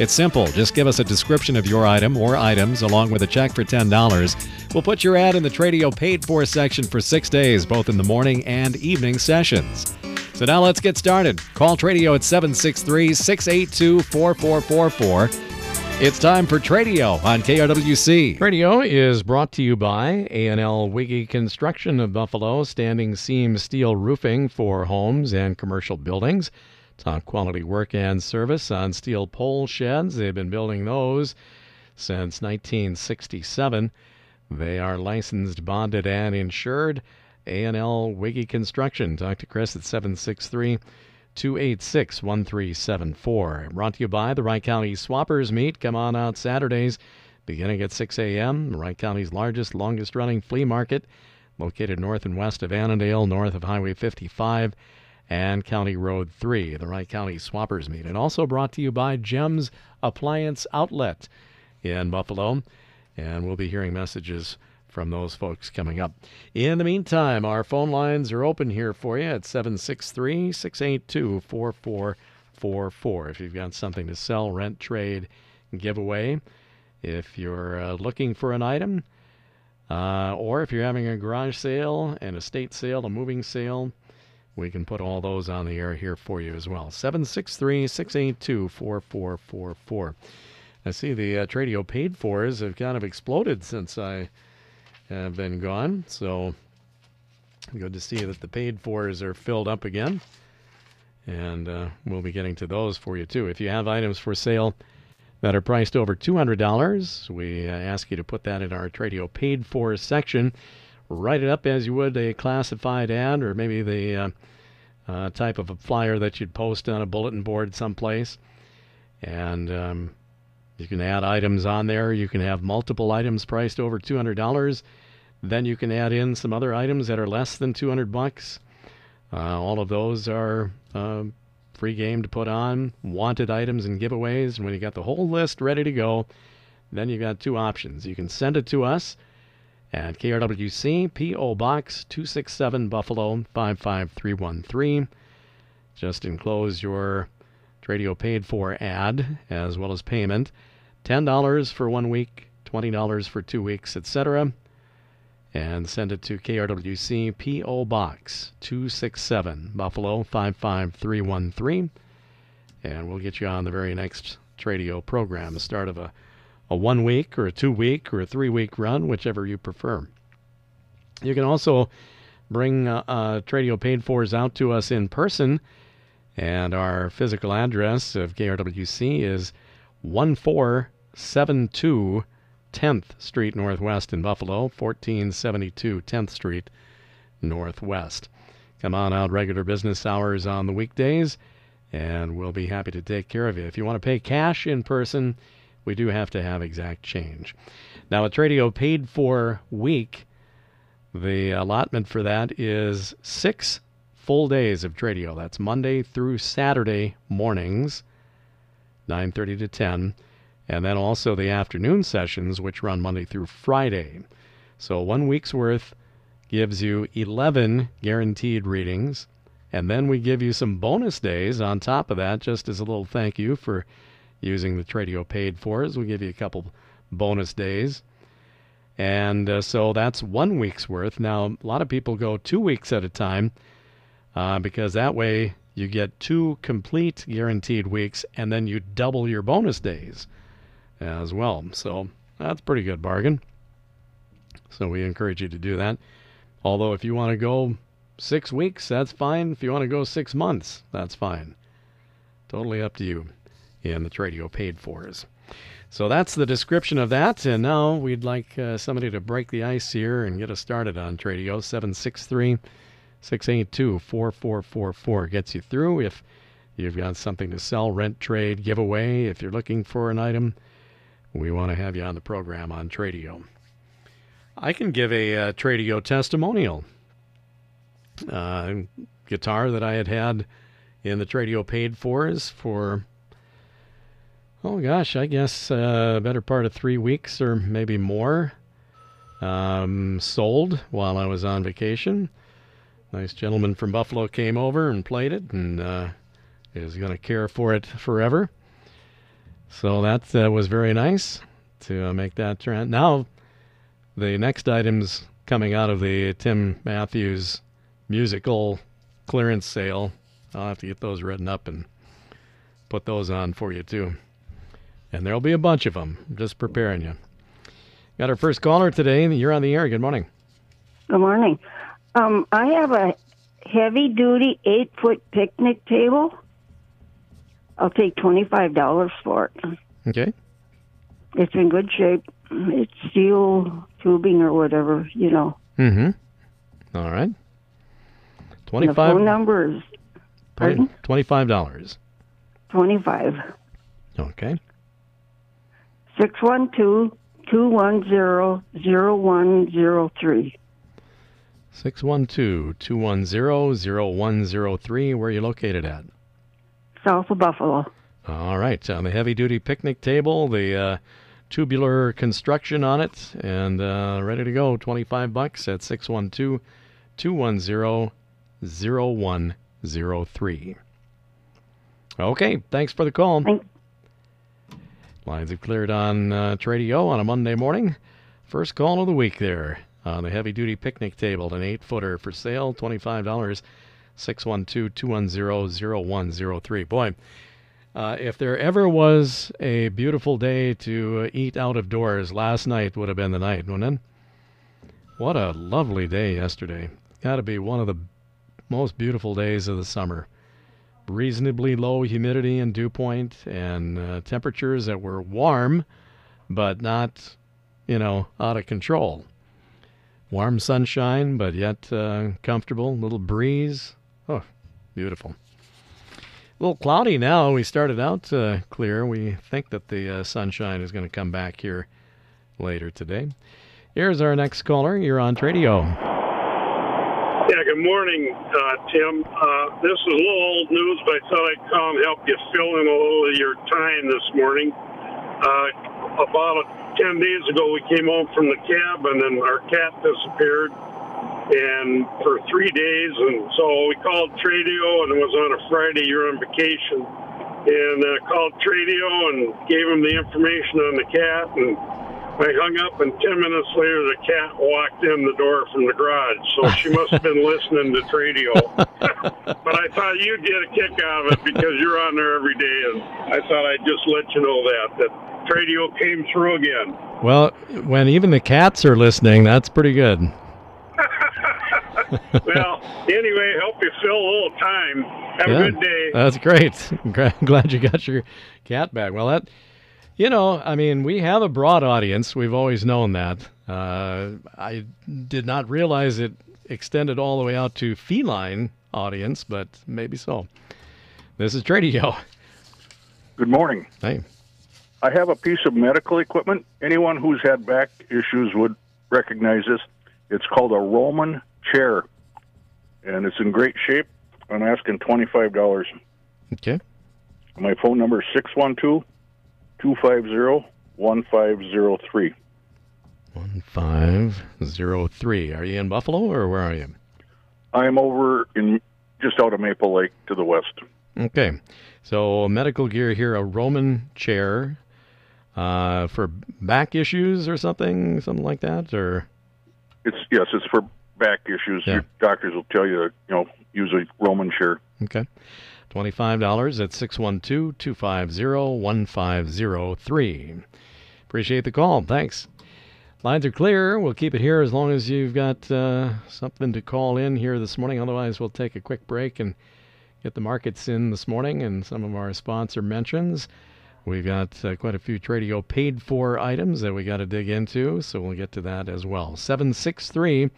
It's simple. Just give us a description of your item or items along with a check for $10. We'll put your ad in the Tradio paid for section for six days, both in the morning and evening sessions. So now let's get started. Call Tradio at 763 682 4444. It's time for Tradio on KRWC. Tradio is brought to you by A&L Wiggy Construction of Buffalo, standing seam steel roofing for homes and commercial buildings. Top quality work and service on steel pole sheds. They've been building those since 1967. They are licensed, bonded, and insured. A&L Wiggy Construction. Talk to Chris at 763 286 1374. Brought to you by the Wright County Swappers Meet. Come on out Saturdays beginning at 6 a.m. Wright County's largest, longest running flea market, located north and west of Annandale, north of Highway 55 and County Road 3, the Wright County Swappers Meet. And also brought to you by Gems Appliance Outlet in Buffalo. And we'll be hearing messages from those folks coming up. In the meantime, our phone lines are open here for you at 763 682 4444. If you've got something to sell, rent, trade, give away, if you're uh, looking for an item, uh, or if you're having a garage sale, an estate sale, a moving sale, we can put all those on the air here for you as well. 763 682 4444. I see the uh, Tradio paid fors have kind of exploded since I have been gone. So good to see that the paid fors are filled up again. And uh, we'll be getting to those for you too. If you have items for sale that are priced over $200, we uh, ask you to put that in our Tradio paid for section. Write it up as you would a classified ad or maybe the uh, uh, type of a flyer that you'd post on a bulletin board someplace. And um, you can add items on there. You can have multiple items priced over $200. Then you can add in some other items that are less than 200 bucks. Uh, all of those are uh, free game to put on. Wanted items and giveaways. And when you got the whole list ready to go, then you got two options. You can send it to us at KRWC PO Box 267 Buffalo 55313. Just enclose your Tradio paid for ad as well as payment. $10 for one week, $20 for two weeks, etc. And send it to KRWC P.O. Box 267, Buffalo 55313. And we'll get you on the very next Tradio program, the start of a, a one week or a two week or a three week run, whichever you prefer. You can also bring uh, uh, Tradio paid fors out to us in person. And our physical address of KRWC is 1472 10th Street Northwest in Buffalo, 1472 10th Street Northwest. Come on out regular business hours on the weekdays, and we'll be happy to take care of you. If you want to pay cash in person, we do have to have exact change. Now, a Tradio paid for week, the allotment for that is six full days of Tradio. That's Monday through Saturday mornings. 9:30 to 10, and then also the afternoon sessions which run Monday through Friday. So 1 week's worth gives you 11 guaranteed readings, and then we give you some bonus days on top of that just as a little thank you for using the Tradio paid fors. We give you a couple bonus days. And uh, so that's one week's worth. Now, a lot of people go two weeks at a time uh, because that way you get two complete guaranteed weeks, and then you double your bonus days as well. So that's pretty good bargain. So we encourage you to do that. Although, if you want to go six weeks, that's fine. If you want to go six months, that's fine. Totally up to you in the Tradio paid fors. So that's the description of that. And now we'd like uh, somebody to break the ice here and get us started on Tradio 763 682 4444 gets you through. If you've got something to sell, rent, trade, give away, if you're looking for an item we want to have you on the program on Tradio. I can give a uh, Tradio testimonial. Uh, guitar that I had had in the Tradio paid fors for, oh gosh, I guess a uh, better part of three weeks or maybe more. Um, sold while I was on vacation. Nice gentleman from Buffalo came over and played it and uh, is going to care for it forever. So that uh, was very nice to uh, make that trend. Now, the next items coming out of the Tim Matthews musical clearance sale. I'll have to get those written up and put those on for you too. And there'll be a bunch of them. Just preparing you. Got our first caller today. You're on the air. Good morning. Good morning. Um, I have a heavy duty eight foot picnic table. I'll take twenty five dollars for it. Okay. It's in good shape. It's steel tubing or whatever, you know. Mm-hmm. All right. Twenty The five. phone number is pardon? Twenty-five dollars. twenty five Okay. Six one two two one zero zero one zero three. 612-210-0103. Where are you located at? South of Buffalo. All right. On the heavy-duty picnic table, the uh, tubular construction on it, and uh, ready to go. 25 bucks at 612-210-0103. Okay. Thanks for the call. Thank- Lines have cleared on uh, Tradio on a Monday morning. First call of the week there on the heavy duty picnic table, an eight footer for sale, $25, 612 210 0103. Boy, uh, if there ever was a beautiful day to uh, eat out of doors, last night would have been the night, wouldn't it? What a lovely day yesterday. Got to be one of the most beautiful days of the summer reasonably low humidity and dew point and uh, temperatures that were warm but not you know out of control. Warm sunshine but yet uh, comfortable little breeze. Oh beautiful. A little cloudy now. We started out uh, clear. We think that the uh, sunshine is going to come back here later today. Here's our next caller. You're on Tradio. Yeah, good morning, uh, Tim. Uh, this is a little old news, but I thought I'd and help you fill in a little of your time this morning. Uh, about uh, 10 days ago, we came home from the cabin and our cat disappeared. And for three days, and so we called Tradio, and it was on a Friday. You're on vacation, and uh, called Tradio and gave him the information on the cat, and I hung up, and 10 minutes later, the cat walked in the door from the garage. So she must have been listening to Tradio. but I thought you'd get a kick out of it because you're on there every day, and I thought I'd just let you know that, that Tradio came through again. well when even the cats are listening that's pretty good Well, anyway, help you fill a little time. Have Yeah. a good day. That's great. Glad you got your cat back. Well, that, you know, I mean, we have a broad audience. We've always known that. Uh, I did not realize it extended all the way out to feline audience, but maybe so. This is Tradio. Good morning. Hey, I have a piece of medical equipment. Anyone who's had back issues would recognize this. It's called a Roman chair, and it's in great shape. I'm asking $25. okay. My phone number is 612 250 1503. 1503. Are you in Buffalo or where are you? I'm over in just out of Maple Lake to the west. Okay. So, medical gear here, a Roman chair uh, for back issues or something, something like that, or It's yes, it's for back issues. Yeah. Your doctors will tell you, you know, use a Roman chair. Okay. $25 at 612 250 1503. Appreciate the call. Thanks. Lines are clear. We'll keep it here as long as you've got uh, something to call in here this morning. Otherwise, we'll take a quick break and get the markets in this morning and some of our sponsor mentions. We've got uh, quite a few Tradio paid for items that we got to dig into, so we'll get to that as well. 763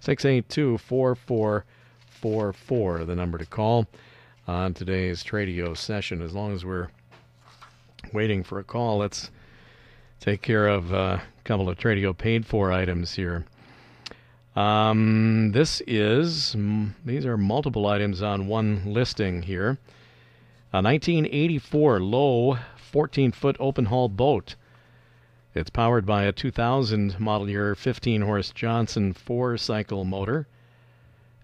682 4444, the number to call on today's Tradio session. As long as we're waiting for a call, let's take care of a couple of Tradio paid for items here. Um, this is, these are multiple items on one listing here. A 1984 Lowe 14 foot open hull boat. It's powered by a 2000 model year 15 horse Johnson four cycle motor,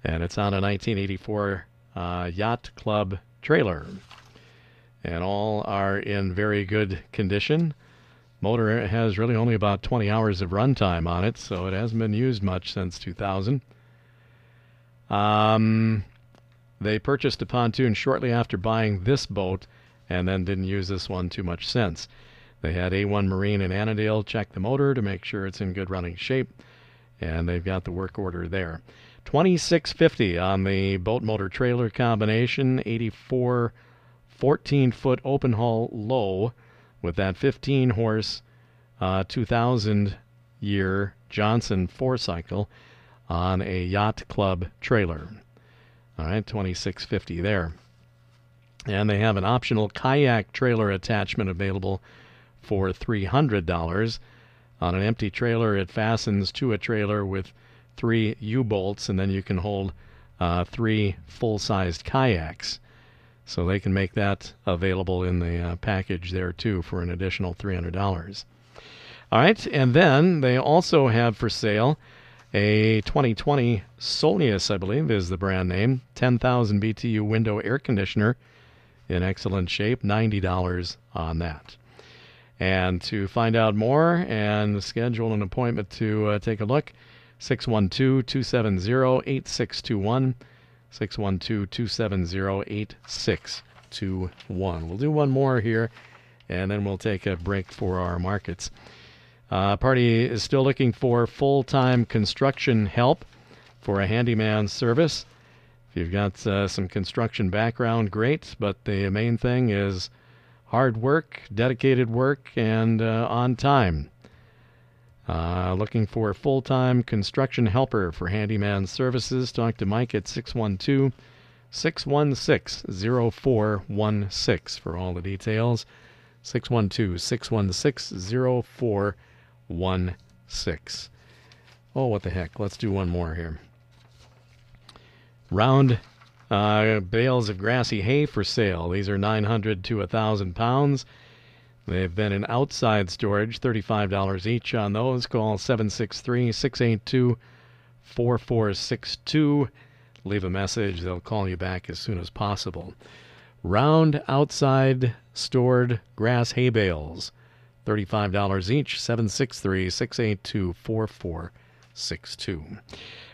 and it's on a 1984 uh, Yacht Club trailer. And all are in very good condition. Motor has really only about 20 hours of runtime on it, so it hasn't been used much since 2000. Um, they purchased a pontoon shortly after buying this boat and then didn't use this one too much since. They had A1 Marine in Annandale check the motor to make sure it's in good running shape, and they've got the work order there. 2650 on the boat motor trailer combination, 84 14 foot open hull Lowe with that 15 horse uh, 2000 year Johnson four cycle on a yacht club trailer. All right, 2650 there. And they have an optional kayak trailer attachment available for $300. On an empty trailer, it fastens to a trailer with three U bolts, and then you can hold uh, three full sized kayaks. So they can make that available in the uh, package there too for an additional $300. All right, and then they also have for sale a 2020 Solnius, I believe is the brand name, 10,000 BTU window air conditioner in excellent shape, $90 on that. And to find out more and schedule an appointment to uh, take a look, 612 270 8621. 612 270 8621. We'll do one more here, and then we'll take a break for our markets. Uh, party is still looking for full time construction help for a handyman service. If you've got uh, some construction background, great, but the main thing is hard work, dedicated work, and uh, on time. Uh, looking for a full time construction helper for handyman services. Talk to Mike at 612 616 0416 for all the details. 612 616 0416. Oh, what the heck. Let's do one more here. Round uh, bales of grassy hay for sale. These are 900 to 1,000 pounds. They've been in outside storage, $35 each on those. Call 763 682 4462. Leave a message. They'll call you back as soon as possible. Round outside stored grass hay bales, $35 each, 763 682 4462.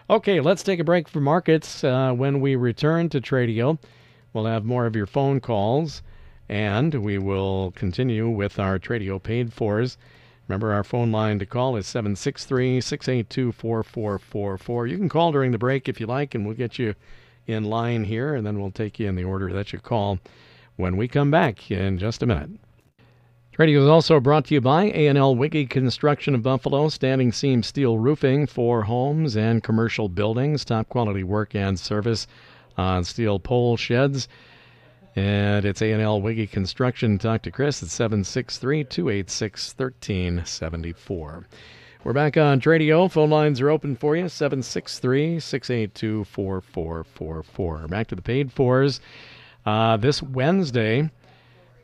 Okay, let's take a break for markets. Uh, when we return to Tradio, we'll have more of your phone calls. And we will continue with our Tradio paid fors. Remember, our phone line to call is 763 682 4444. You can call during the break if you like, and we'll get you in line here, and then we'll take you in the order that you call when we come back in just a minute. Tradio is also brought to you by A&L Wiggy Construction of Buffalo, standing seam steel roofing for homes and commercial buildings, top quality work and service on steel pole sheds. And it's A&L Wiggy Construction. Talk to Chris at 763-286-1374. We're back on Tradio. Phone lines are open for you, 763-682-4444. Back to the paid fours. Uh, this Wednesday,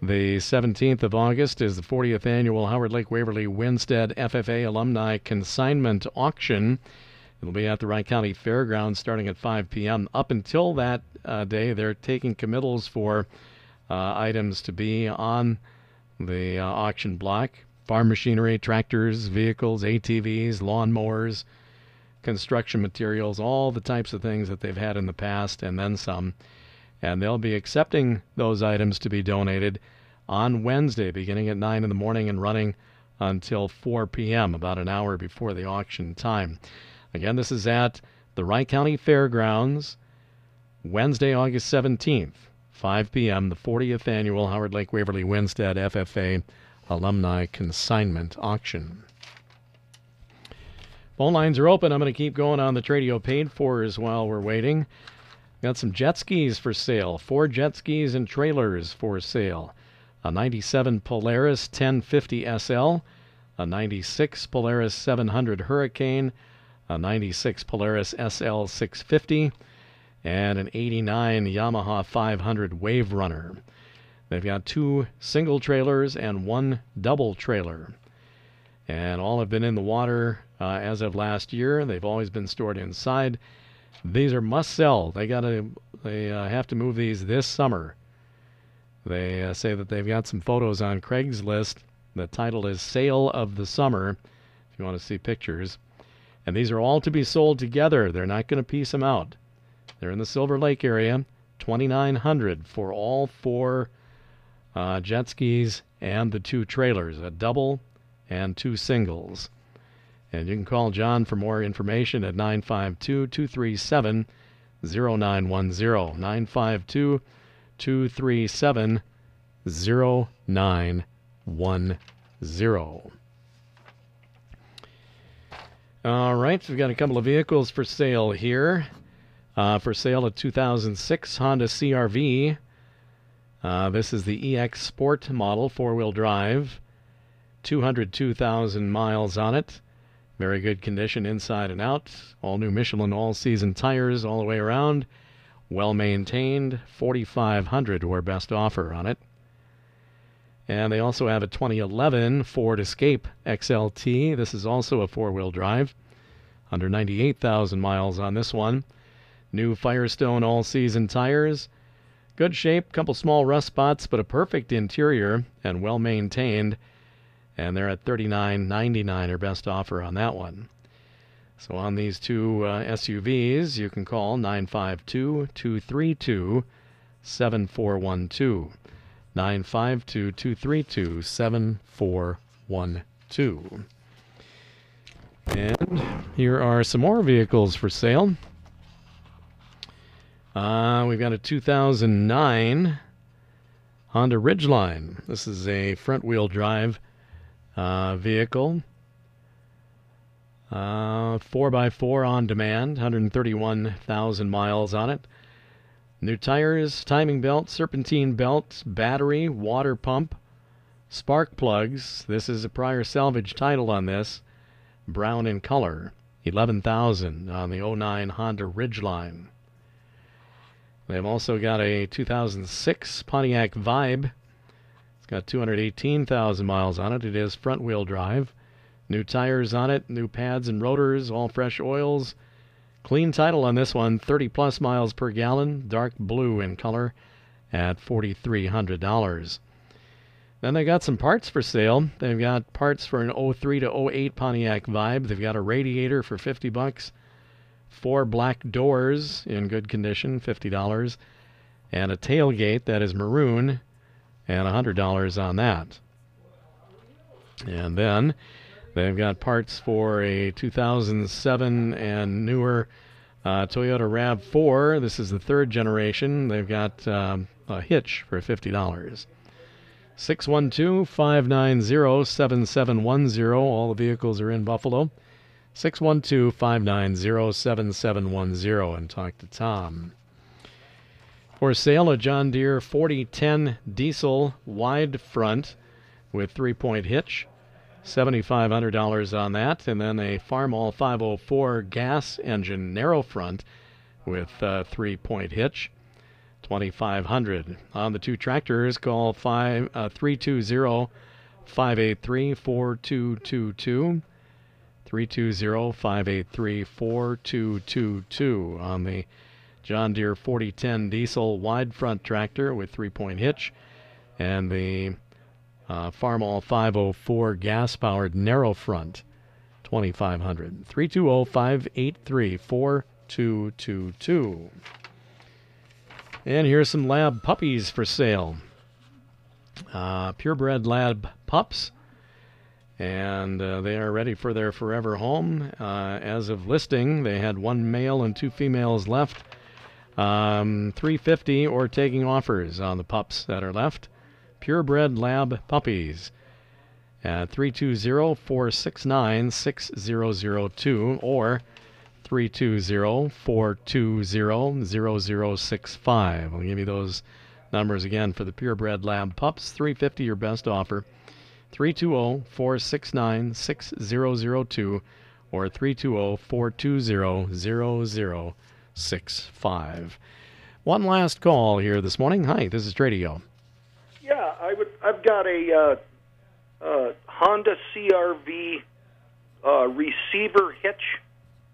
the 17th of August, is the 40th annual Howard Lake Waverly Winsted FFA Alumni Consignment Auction. It'll be at the Wright County Fairgrounds starting at 5 p.m. Up until that uh, day, they're taking committals for uh, items to be on the uh, auction block farm machinery, tractors, vehicles, ATVs, lawnmowers, construction materials, all the types of things that they've had in the past, and then some. And they'll be accepting those items to be donated on Wednesday, beginning at 9 in the morning and running until 4 p.m., about an hour before the auction time. Again, this is at the Wright County Fairgrounds, Wednesday, August 17th, 5 p.m., the 40th annual Howard Lake Waverly Winsted FFA Alumni Consignment Auction. Phone lines are open. I'm going to keep going on the Tradio paid fors while we're waiting. Got some jet skis for sale. Four jet skis and trailers for sale. A 97 Polaris 1050 SL a 96 Polaris 700 Hurricane, a 96 Polaris SL 650, and an 89 Yamaha 500 Wave Runner. They've got two single trailers and one double trailer. And all have been in the water uh, as of last year. They've always been stored inside. These are must sell. They got to they uh, have to move these this summer. They uh, say that they've got some photos on Craigslist. The title is Sale of the Summer if you want to see pictures. And these are all to be sold together. They're not going to piece them out. They're in the Silver Lake area. 2900 for all four uh, jet skis and the two trailers, a double and two singles. And you can call John for more information at 952 237 0910. 952 237 0910. All right, so we've got a couple of vehicles for sale here. Uh, for sale a 2006 Honda CRV. Uh, this is the EX Sport model, four wheel drive. 202,000 miles on it. Very good condition inside and out. All new Michelin all season tires all the way around. Well maintained. 4500 were best offer on it. And they also have a 2011 Ford Escape XLT. This is also a four wheel drive. Under 98,000 miles on this one. New Firestone all season tires. Good shape, couple small rust spots, but a perfect interior and well maintained. And they're at $39.99 or best offer on that one. So on these two uh, SUVs, you can call 952 232 7412. 952 232 7412. And here are some more vehicles for sale. Uh, we've got a 2009 Honda Ridgeline. This is a front wheel drive uh, vehicle. Uh, 4x4 on demand, 131,000 miles on it. New tires, timing belt, serpentine belt, battery, water pump, spark plugs. This is a prior salvage title on this. Brown in color. 11,000 on the 09 Honda Ridgeline. They've also got a 2006 Pontiac Vibe. It's got 218,000 miles on it. It is front wheel drive. New tires on it, new pads and rotors, all fresh oils. Clean title on this one 30 plus miles per gallon, dark blue in color at $4,300. Then they got some parts for sale. They've got parts for an 03 to 08 Pontiac Vibe. They've got a radiator for 50 bucks four black doors in good condition, $50, and a tailgate that is maroon, and $100 on that. And then they've got parts for a 2007 and newer uh, Toyota RAV4. This is the third generation. They've got um, a hitch for $50. 612 590 7710. All the vehicles are in Buffalo. 612 590 7710 and talk to Tom. For sale, a John Deere 4010 diesel wide front with three point hitch. $7,500 on that. And then a Farmall 504 gas engine narrow front with uh, three point hitch. 2500 On the two tractors, call 5, uh, 320 583 4222. 320 583 4222 on the John Deere 4010 diesel wide front tractor with three point hitch and the uh, Farmall 504 gas powered narrow front 2500 320 583 4222 and here's some lab puppies for sale uh, purebred lab pups and uh, they are ready for their forever home. Uh, as of listing, they had one male and two females left. Um, 350 or taking offers on the pups that are left. Purebred lab puppies at 320-469-6002 or 320-420-0065. I'll give you those numbers again for the purebred lab pups. 350 your best offer. 320 469 6002 or 320 420 0065. One last call here this morning. Hi, this is Tradio. Yeah, I would. I've got a uh, uh, Honda CRV uh, receiver hitch.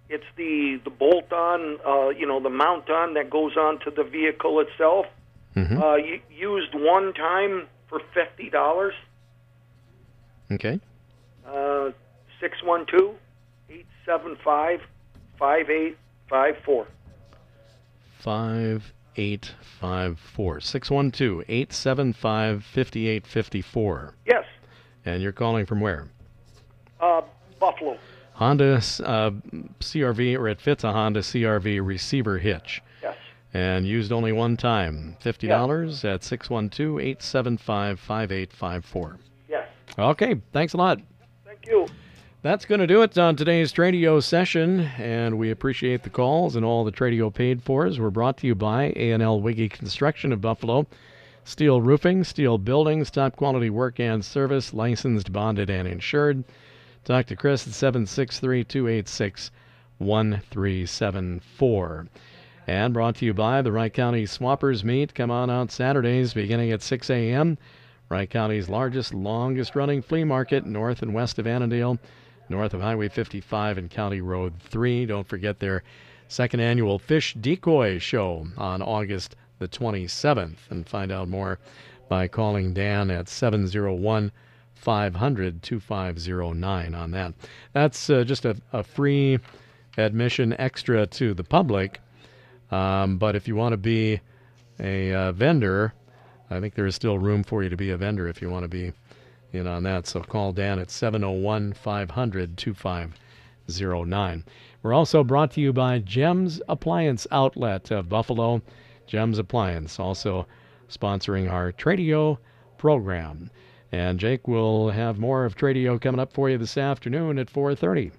It's the the bolt on, uh, you know, the mount on that goes onto the vehicle itself. Mhm. Uh, used one time for fifty dollars. Okay. Uh, six one two eight seven five five eight five four. 5854 612 875 5854. Yes, And you're calling from where? uh, Buffalo. Honda uh, CRV, or it fits a Honda CRV receiver hitch. Yes. And used only one time. $50 at 612 875 5854. Yes. Okay, thanks a lot. Thank you. That's going to do it on today's Tradio session, and we appreciate the calls and all the Tradio paid for. fors. We're brought to you by A&L Wiggy Construction of Buffalo. Steel roofing, steel buildings, top quality work and service, licensed, bonded, and insured. Talk to Chris at 763 286 1374. And brought to you by the Wright County Swappers Meet. Come on out Saturdays beginning at 6 a.m. Wright County's largest, longest running flea market north and west of Annandale, north of Highway 55 and County Road 3. Don't forget their second annual Fish Decoy Show on August the 27th. And find out more by calling Dan at 701 500 2509 on that. That's uh, just a, a free admission extra to the public. Um, but if you want to be a uh, vendor, I think there is still room for you to be a vendor if you want to be in on that. So call Dan at 701 500 2509. We're also brought to you by Gems Appliance Outlet of Buffalo. Gems Appliance also sponsoring our Tradio program. And Jake will have more of Tradio coming up for you this afternoon at 4:30.